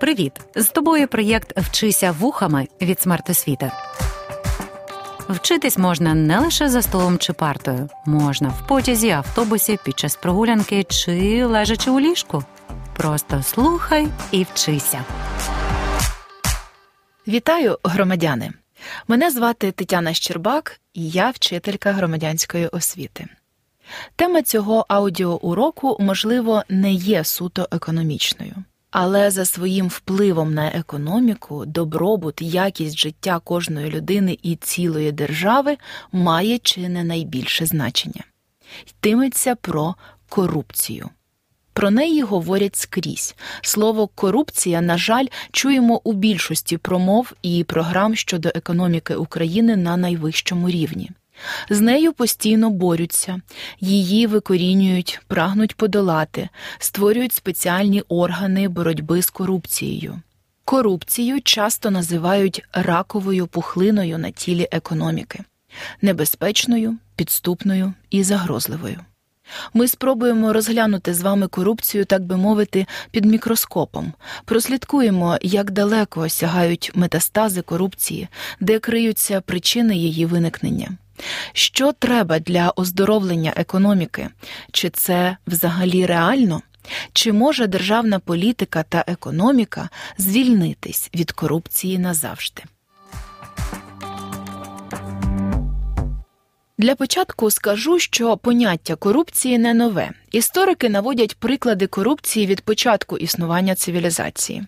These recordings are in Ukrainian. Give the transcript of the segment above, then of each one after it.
Привіт! З тобою проєкт Вчися вухами від смертосвіти. Вчитись можна не лише за столом чи партою, можна в потязі, автобусі, під час прогулянки чи лежачи у ліжку. Просто слухай і вчися. Вітаю, громадяни! Мене звати Тетяна Щербак, і я вчителька громадянської освіти. Тема цього аудіоуроку, можливо, не є суто економічною, але за своїм впливом на економіку, добробут, якість життя кожної людини і цілої держави має чи не найбільше значення. Йтиметься про корупцію. Про неї говорять скрізь. Слово корупція, на жаль, чуємо у більшості промов і програм щодо економіки України на найвищому рівні. З нею постійно борються, її викорінюють, прагнуть подолати, створюють спеціальні органи боротьби з корупцією. Корупцію часто називають раковою пухлиною на тілі економіки, небезпечною, підступною і загрозливою. Ми спробуємо розглянути з вами корупцію, так би мовити, під мікроскопом, прослідкуємо, як далеко сягають метастази корупції, де криються причини її виникнення. Що треба для оздоровлення економіки? Чи це взагалі реально? Чи може державна політика та економіка звільнитись від корупції назавжди? Для початку скажу, що поняття корупції не нове. Історики наводять приклади корупції від початку існування цивілізації,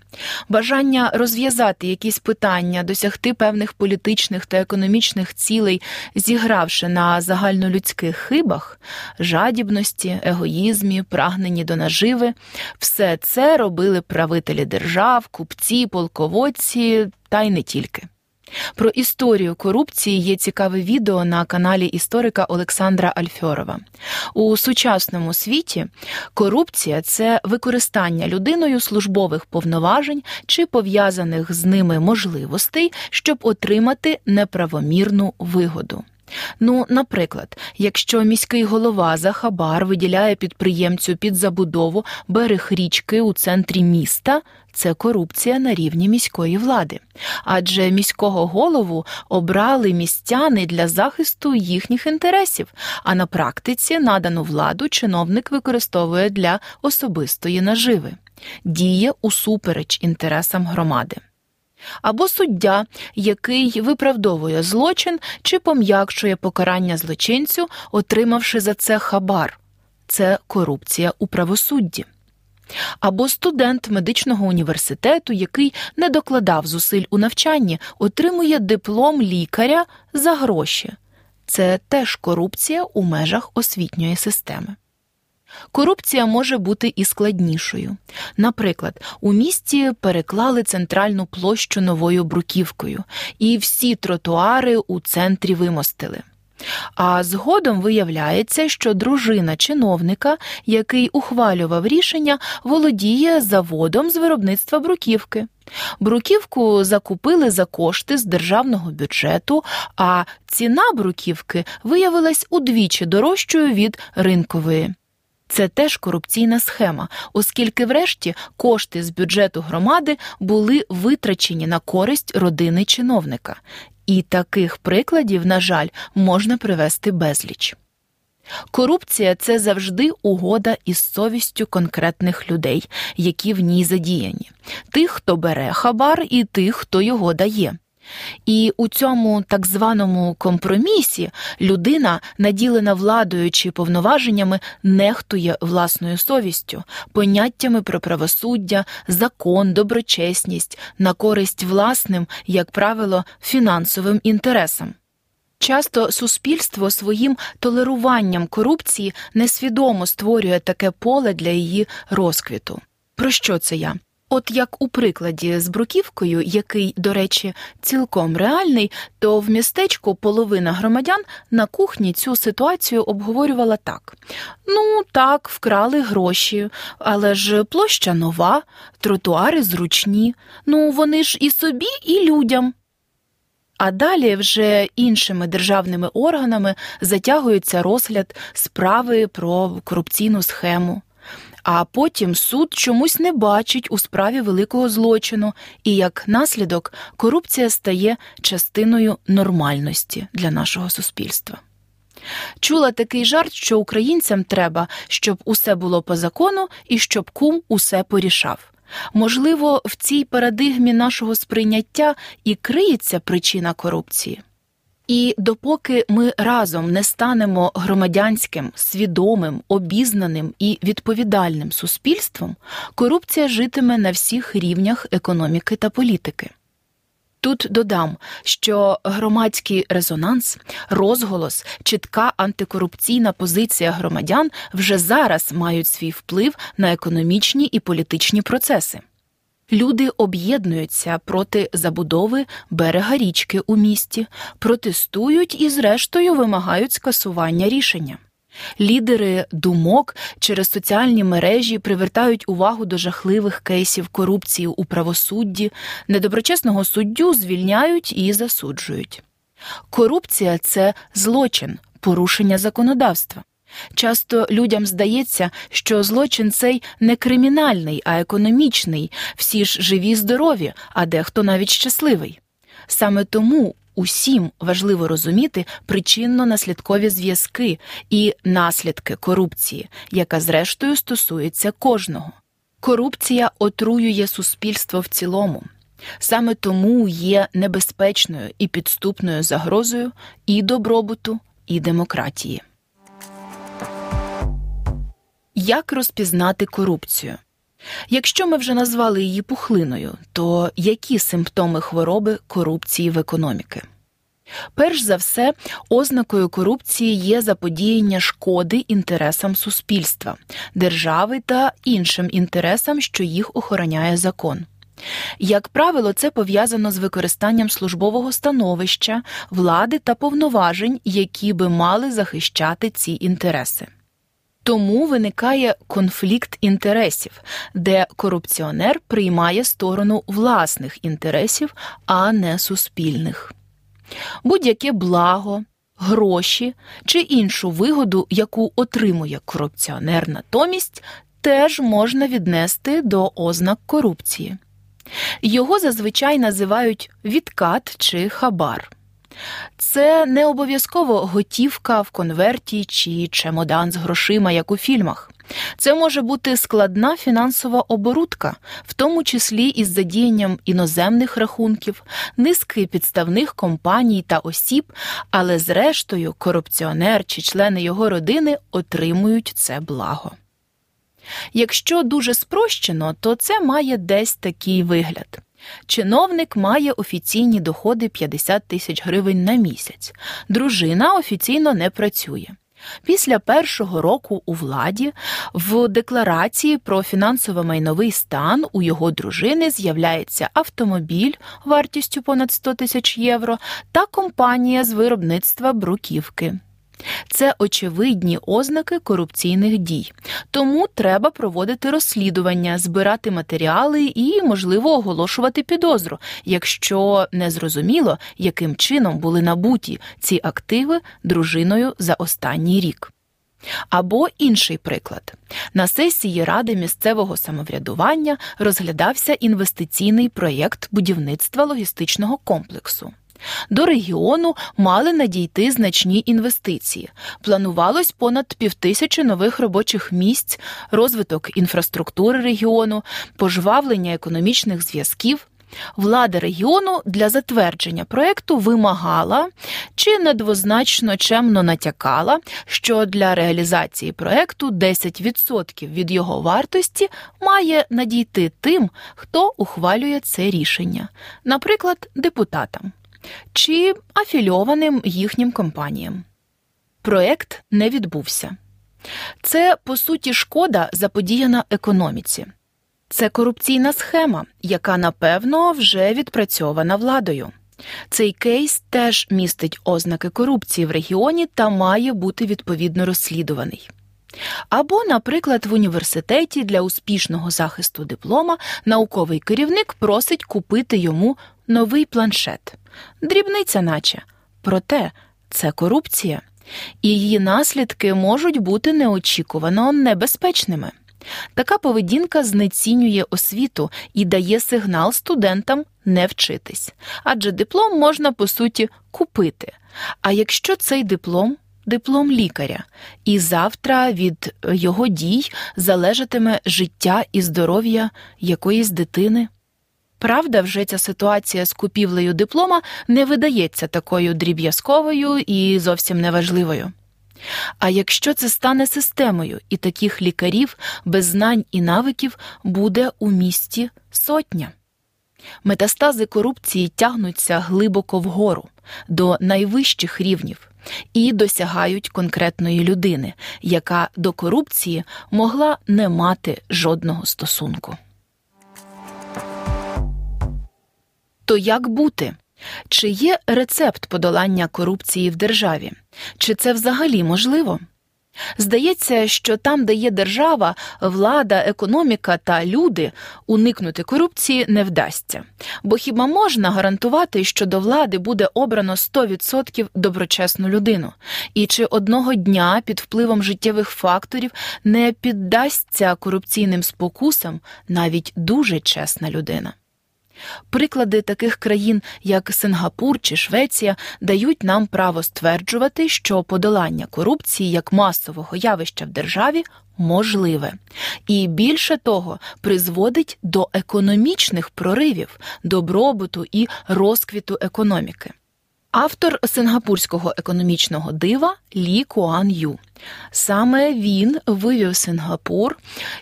бажання розв'язати якісь питання, досягти певних політичних та економічних цілей, зігравши на загальнолюдських хибах, жадібності, егоїзмі, прагненні до наживи, все це робили правителі держав, купці, полководці та й не тільки. Про історію корупції є цікаве відео на каналі історика Олександра Альфьорова. У сучасному світі корупція це використання людиною службових повноважень чи пов'язаних з ними можливостей, щоб отримати неправомірну вигоду. Ну, наприклад, якщо міський голова за хабар виділяє підприємцю під забудову берег річки у центрі міста, це корупція на рівні міської влади, адже міського голову обрали містяни для захисту їхніх інтересів, а на практиці надану владу чиновник використовує для особистої наживи, діє усупереч інтересам громади або суддя, який виправдовує злочин чи пом'якшує покарання злочинцю, отримавши за це хабар. Це корупція у правосудді. Або студент медичного університету, який не докладав зусиль у навчанні, отримує диплом лікаря за гроші. Це теж корупція у межах освітньої системи. Корупція може бути і складнішою. Наприклад, у місті переклали центральну площу новою бруківкою, і всі тротуари у центрі вимостили. А згодом виявляється, що дружина чиновника, який ухвалював рішення, володіє заводом з виробництва бруківки. Бруківку закупили за кошти з державного бюджету, а ціна бруківки виявилась удвічі дорожчою від ринкової. Це теж корупційна схема, оскільки, врешті, кошти з бюджету громади були витрачені на користь родини чиновника, і таких прикладів, на жаль, можна привести безліч. Корупція це завжди угода із совістю конкретних людей, які в ній задіяні, тих, хто бере хабар, і тих, хто його дає. І у цьому так званому компромісі людина, наділена владою чи повноваженнями, нехтує власною совістю, поняттями про правосуддя, закон, доброчесність на користь власним, як правило, фінансовим інтересам. Часто суспільство своїм толеруванням корупції несвідомо створює таке поле для її розквіту. Про що це я? От як у прикладі з бруківкою, який, до речі, цілком реальний, то в містечку половина громадян на кухні цю ситуацію обговорювала так: ну так, вкрали гроші, але ж площа нова, тротуари зручні, ну вони ж і собі, і людям. А далі вже іншими державними органами затягується розгляд справи про корупційну схему. А потім суд чомусь не бачить у справі великого злочину, і як наслідок корупція стає частиною нормальності для нашого суспільства. Чула такий жарт, що українцям треба, щоб усе було по закону і щоб кум усе порішав. Можливо, в цій парадигмі нашого сприйняття і криється причина корупції. І допоки ми разом не станемо громадянським, свідомим, обізнаним і відповідальним суспільством, корупція житиме на всіх рівнях економіки та політики. Тут додам, що громадський резонанс, розголос, чітка антикорупційна позиція громадян вже зараз мають свій вплив на економічні і політичні процеси. Люди об'єднуються проти забудови берега річки у місті, протестують і, зрештою, вимагають скасування рішення. Лідери думок через соціальні мережі привертають увагу до жахливих кейсів корупції у правосудді, недоброчесного суддю звільняють і засуджують. Корупція це злочин, порушення законодавства. Часто людям здається, що злочин цей не кримінальний, а економічний, всі ж живі, здорові, а дехто навіть щасливий. Саме тому усім важливо розуміти причинно-наслідкові зв'язки і наслідки корупції, яка зрештою стосується кожного. Корупція отруює суспільство в цілому. Саме тому є небезпечною і підступною загрозою і добробуту, і демократії. Як розпізнати корупцію? Якщо ми вже назвали її пухлиною, то які симптоми хвороби корупції в економіки? Перш за все, ознакою корупції є заподіяння шкоди інтересам суспільства, держави та іншим інтересам, що їх охороняє закон. Як правило, це пов'язано з використанням службового становища, влади та повноважень, які би мали захищати ці інтереси. Тому виникає конфлікт інтересів, де корупціонер приймає сторону власних інтересів, а не суспільних. Будь-яке благо, гроші чи іншу вигоду, яку отримує корупціонер натомість, теж можна віднести до ознак корупції. Його зазвичай називають відкат чи хабар. Це не обов'язково готівка в конверті чи чемодан з грошима, як у фільмах. Це може бути складна фінансова оборудка, в тому числі із задіянням іноземних рахунків, низки підставних компаній та осіб, але зрештою корупціонер чи члени його родини отримують це благо. Якщо дуже спрощено, то це має десь такий вигляд. Чиновник має офіційні доходи 50 тисяч гривень на місяць. Дружина офіційно не працює. Після першого року у владі в декларації про фінансово-майновий стан у його дружини з'являється автомобіль вартістю понад 100 тисяч євро та компанія з виробництва бруківки. Це очевидні ознаки корупційних дій, тому треба проводити розслідування, збирати матеріали і, можливо, оголошувати підозру, якщо не зрозуміло, яким чином були набуті ці активи дружиною за останній рік. Або інший приклад на сесії ради місцевого самоврядування розглядався інвестиційний проєкт будівництва логістичного комплексу. До регіону мали надійти значні інвестиції. Планувалось понад півтисячі нових робочих місць, розвиток інфраструктури регіону, пожвавлення економічних зв'язків. Влада регіону для затвердження проекту вимагала чи недвозначно чемно натякала, що для реалізації проекту 10% від його вартості має надійти тим, хто ухвалює це рішення, наприклад, депутатам чи афільованим їхнім компаніям. Проект не відбувся. Це, по суті, шкода заподіяна економіці. Це корупційна схема, яка напевно вже відпрацьована владою. Цей кейс теж містить ознаки корупції в регіоні та має бути відповідно розслідуваний. Або, наприклад, в університеті для успішного захисту диплома науковий керівник просить купити йому новий планшет. Дрібниця, наче. Проте це корупція, і її наслідки можуть бути неочікувано небезпечними. Така поведінка знецінює освіту і дає сигнал студентам не вчитись, адже диплом можна по суті купити. А якщо цей диплом диплом лікаря, і завтра від його дій залежатиме життя і здоров'я якоїсь дитини. Правда, вже ця ситуація з купівлею диплома не видається такою дріб'язковою і зовсім неважливою. А якщо це стане системою, і таких лікарів без знань і навиків буде у місті сотня. Метастази корупції тягнуться глибоко вгору, до найвищих рівнів і досягають конкретної людини, яка до корупції могла не мати жодного стосунку. То як бути? Чи є рецепт подолання корупції в державі? Чи це взагалі можливо? Здається, що там, де є держава, влада, економіка та люди, уникнути корупції не вдасться. Бо хіба можна гарантувати, що до влади буде обрано 100% доброчесну людину? І чи одного дня під впливом життєвих факторів не піддасться корупційним спокусам навіть дуже чесна людина? Приклади таких країн, як Сингапур чи Швеція, дають нам право стверджувати, що подолання корупції як масового явища в державі можливе, і більше того, призводить до економічних проривів, добробуту і розквіту економіки. Автор сингапурського економічного дива Лі Куан Ю. Саме він вивів Сингапур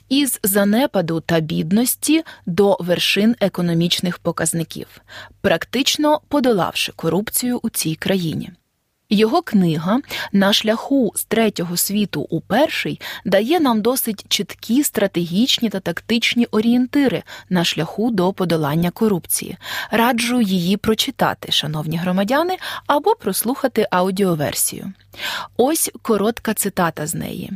із занепаду та бідності до вершин економічних показників, практично подолавши корупцію у цій країні. Його книга на шляху з третього світу у перший дає нам досить чіткі стратегічні та тактичні орієнтири на шляху до подолання корупції. Раджу її прочитати, шановні громадяни, або прослухати аудіоверсію. Ось коротка цитата з неї.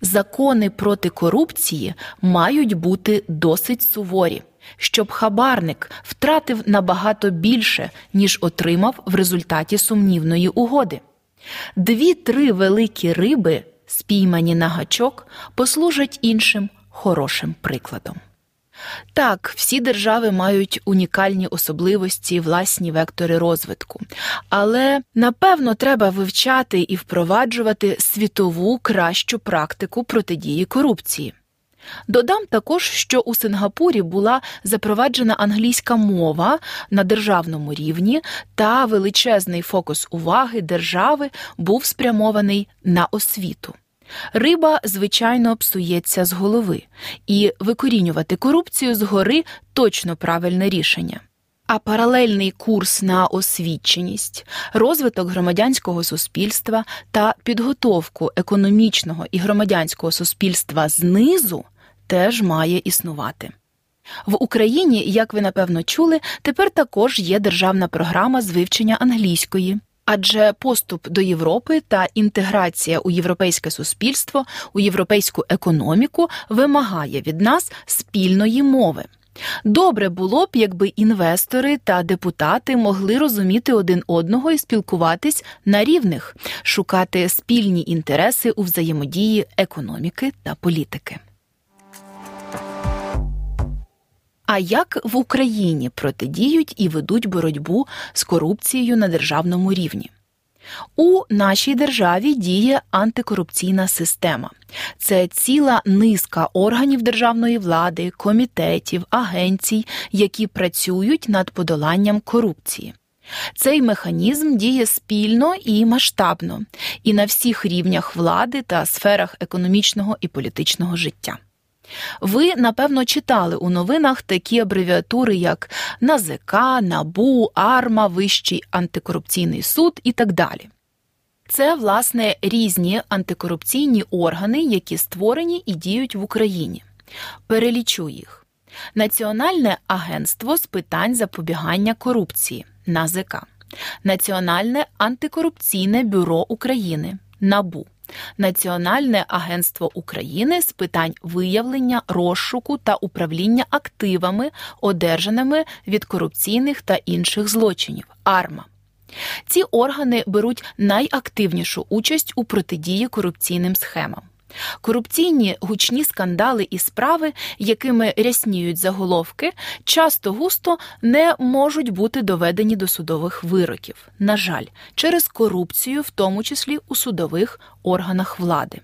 Закони проти корупції мають бути досить суворі щоб хабарник втратив набагато більше, ніж отримав в результаті сумнівної угоди. Дві-три великі риби, спіймані на гачок, послужать іншим хорошим прикладом. Так, всі держави мають унікальні особливості, власні вектори розвитку, але напевно треба вивчати і впроваджувати світову кращу практику протидії корупції. Додам також, що у Сингапурі була запроваджена англійська мова на державному рівні, та величезний фокус уваги держави був спрямований на освіту. Риба, звичайно, псується з голови, і викорінювати корупцію згори точно правильне рішення. А паралельний курс на освіченість, розвиток громадянського суспільства та підготовку економічного і громадянського суспільства знизу теж має існувати. В Україні, як ви напевно чули, тепер також є державна програма з вивчення англійської. Адже поступ до Європи та інтеграція у європейське суспільство, у європейську економіку вимагає від нас спільної мови. Добре було б, якби інвестори та депутати могли розуміти один одного і спілкуватись на рівних, шукати спільні інтереси у взаємодії економіки та політики. А як в Україні протидіють і ведуть боротьбу з корупцією на державному рівні? У нашій державі діє антикорупційна система. Це ціла низка органів державної влади, комітетів, агенцій, які працюють над подоланням корупції. Цей механізм діє спільно і масштабно, і на всіх рівнях влади та сферах економічного і політичного життя. Ви, напевно, читали у новинах такі абревіатури, як НАЗК, НАБУ, АРМА, Вищий антикорупційний суд і так далі. Це, власне, різні антикорупційні органи, які створені і діють в Україні. Перелічу їх: Національне агентство з питань запобігання корупції НАЗК, Національне антикорупційне бюро України НАБУ. Національне агентство України з питань виявлення, розшуку та управління активами, одержаними від корупційних та інших злочинів АРМА. Ці органи беруть найактивнішу участь у протидії корупційним схемам. Корупційні гучні скандали і справи, якими рясніють заголовки, часто густо не можуть бути доведені до судових вироків. На жаль, через корупцію, в тому числі у судових органах влади.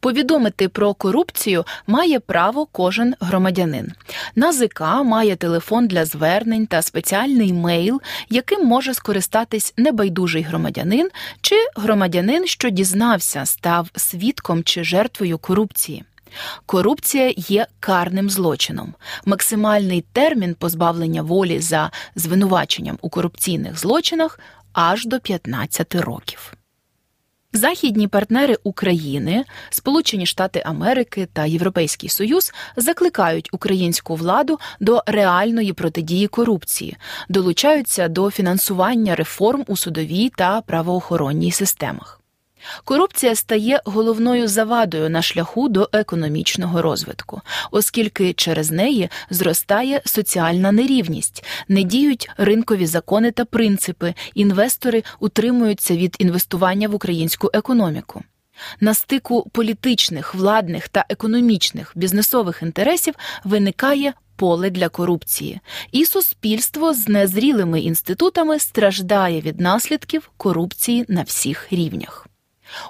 Повідомити про корупцію має право кожен громадянин. НАЗК має телефон для звернень та спеціальний мейл, яким може скористатись небайдужий громадянин чи громадянин, що дізнався, став свідком чи жертвою корупції. Корупція є карним злочином. Максимальний термін позбавлення волі за звинуваченням у корупційних злочинах аж до 15 років. Західні партнери України, Сполучені Штати Америки та Європейський Союз закликають українську владу до реальної протидії корупції, долучаються до фінансування реформ у судовій та правоохоронній системах. Корупція стає головною завадою на шляху до економічного розвитку, оскільки через неї зростає соціальна нерівність, не діють ринкові закони та принципи, інвестори утримуються від інвестування в українську економіку. На стику політичних, владних та економічних бізнесових інтересів виникає поле для корупції, і суспільство з незрілими інститутами страждає від наслідків корупції на всіх рівнях.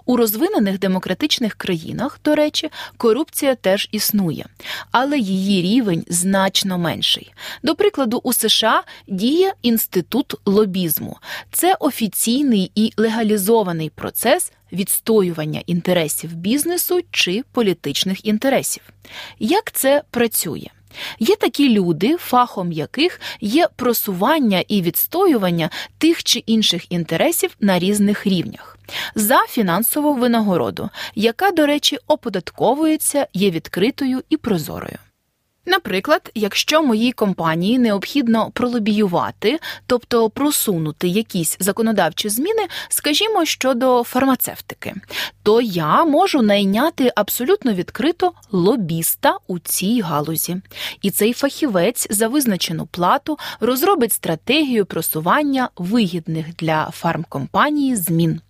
У розвинених демократичних країнах, до речі, корупція теж існує, але її рівень значно менший. До прикладу, у США діє інститут лобізму. Це офіційний і легалізований процес відстоювання інтересів бізнесу чи політичних інтересів. Як це працює? Є такі люди, фахом яких є просування і відстоювання тих чи інших інтересів на різних рівнях за фінансову винагороду, яка, до речі, оподатковується, є відкритою і прозорою. Наприклад, якщо моїй компанії необхідно пролобіювати, тобто просунути якісь законодавчі зміни, скажімо, щодо фармацевтики, то я можу найняти абсолютно відкрито лобіста у цій галузі. І цей фахівець за визначену плату розробить стратегію просування вигідних для фармкомпанії змін.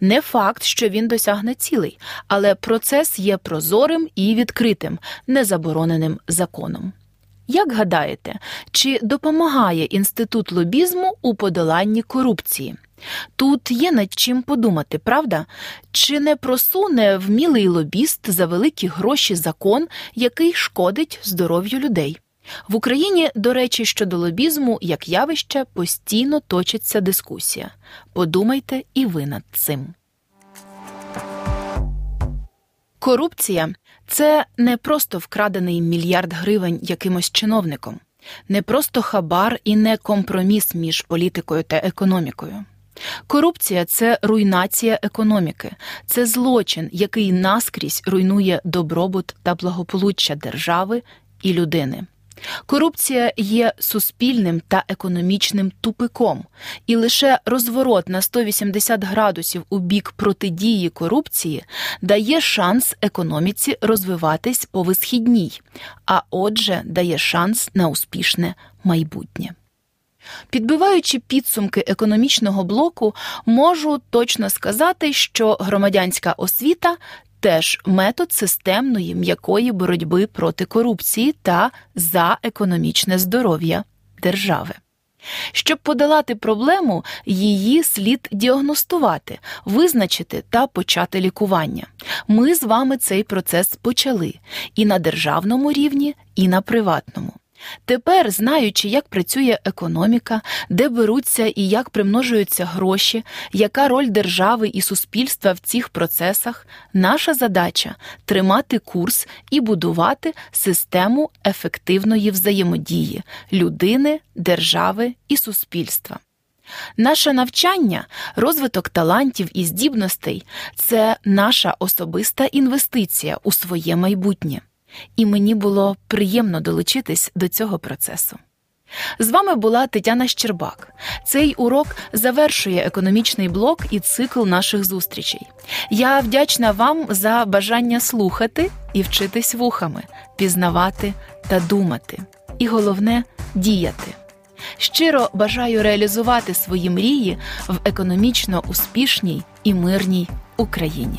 Не факт, що він досягне цілей, але процес є прозорим і відкритим, незабороненим законом. Як гадаєте, чи допомагає інститут лобізму у подоланні корупції? Тут є над чим подумати, правда? Чи не просуне вмілий лобіст за великі гроші закон, який шкодить здоров'ю людей? В Україні, до речі, щодо лобізму як явище постійно точиться дискусія. Подумайте і ви над цим. Корупція це не просто вкрадений мільярд гривень якимось чиновником, не просто хабар і не компроміс між політикою та економікою. Корупція це руйнація економіки, це злочин, який наскрізь руйнує добробут та благополуччя держави і людини. Корупція є суспільним та економічним тупиком, і лише розворот на 180 градусів у бік протидії корупції дає шанс економіці розвиватись по висхідній, а отже, дає шанс на успішне майбутнє. Підбиваючи підсумки економічного блоку, можу точно сказати, що громадянська освіта теж метод системної м'якої боротьби проти корупції та за економічне здоров'я держави. Щоб подолати проблему, її слід діагностувати, визначити та почати лікування. Ми з вами цей процес почали і на державному рівні, і на приватному. Тепер, знаючи, як працює економіка, де беруться і як примножуються гроші, яка роль держави і суспільства в цих процесах, наша задача тримати курс і будувати систему ефективної взаємодії людини, держави і суспільства. Наше навчання, розвиток талантів і здібностей це наша особиста інвестиція у своє майбутнє і мені було приємно долучитись до цього процесу. З вами була Тетяна Щербак. Цей урок завершує економічний блок і цикл наших зустрічей. Я вдячна вам за бажання слухати і вчитись вухами, пізнавати та думати. І головне діяти. Щиро бажаю реалізувати свої мрії в економічно успішній і мирній Україні.